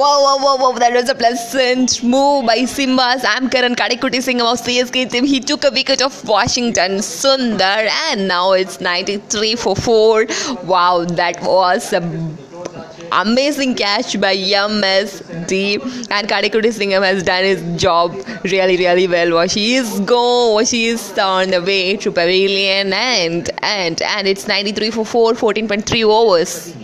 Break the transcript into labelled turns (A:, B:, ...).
A: Wow, wow, wow, wow, that was a pleasant move by Simba's anchor and Kadikuti Singh of CSK team. He took a wicket of Washington Sundar and now it's 93 for 4. Wow, that was a amazing catch by MSD and Kadikuti Singham has done his job really really well. She is go She is on the way to pavilion and and and it's 93 for 4 14.3 overs.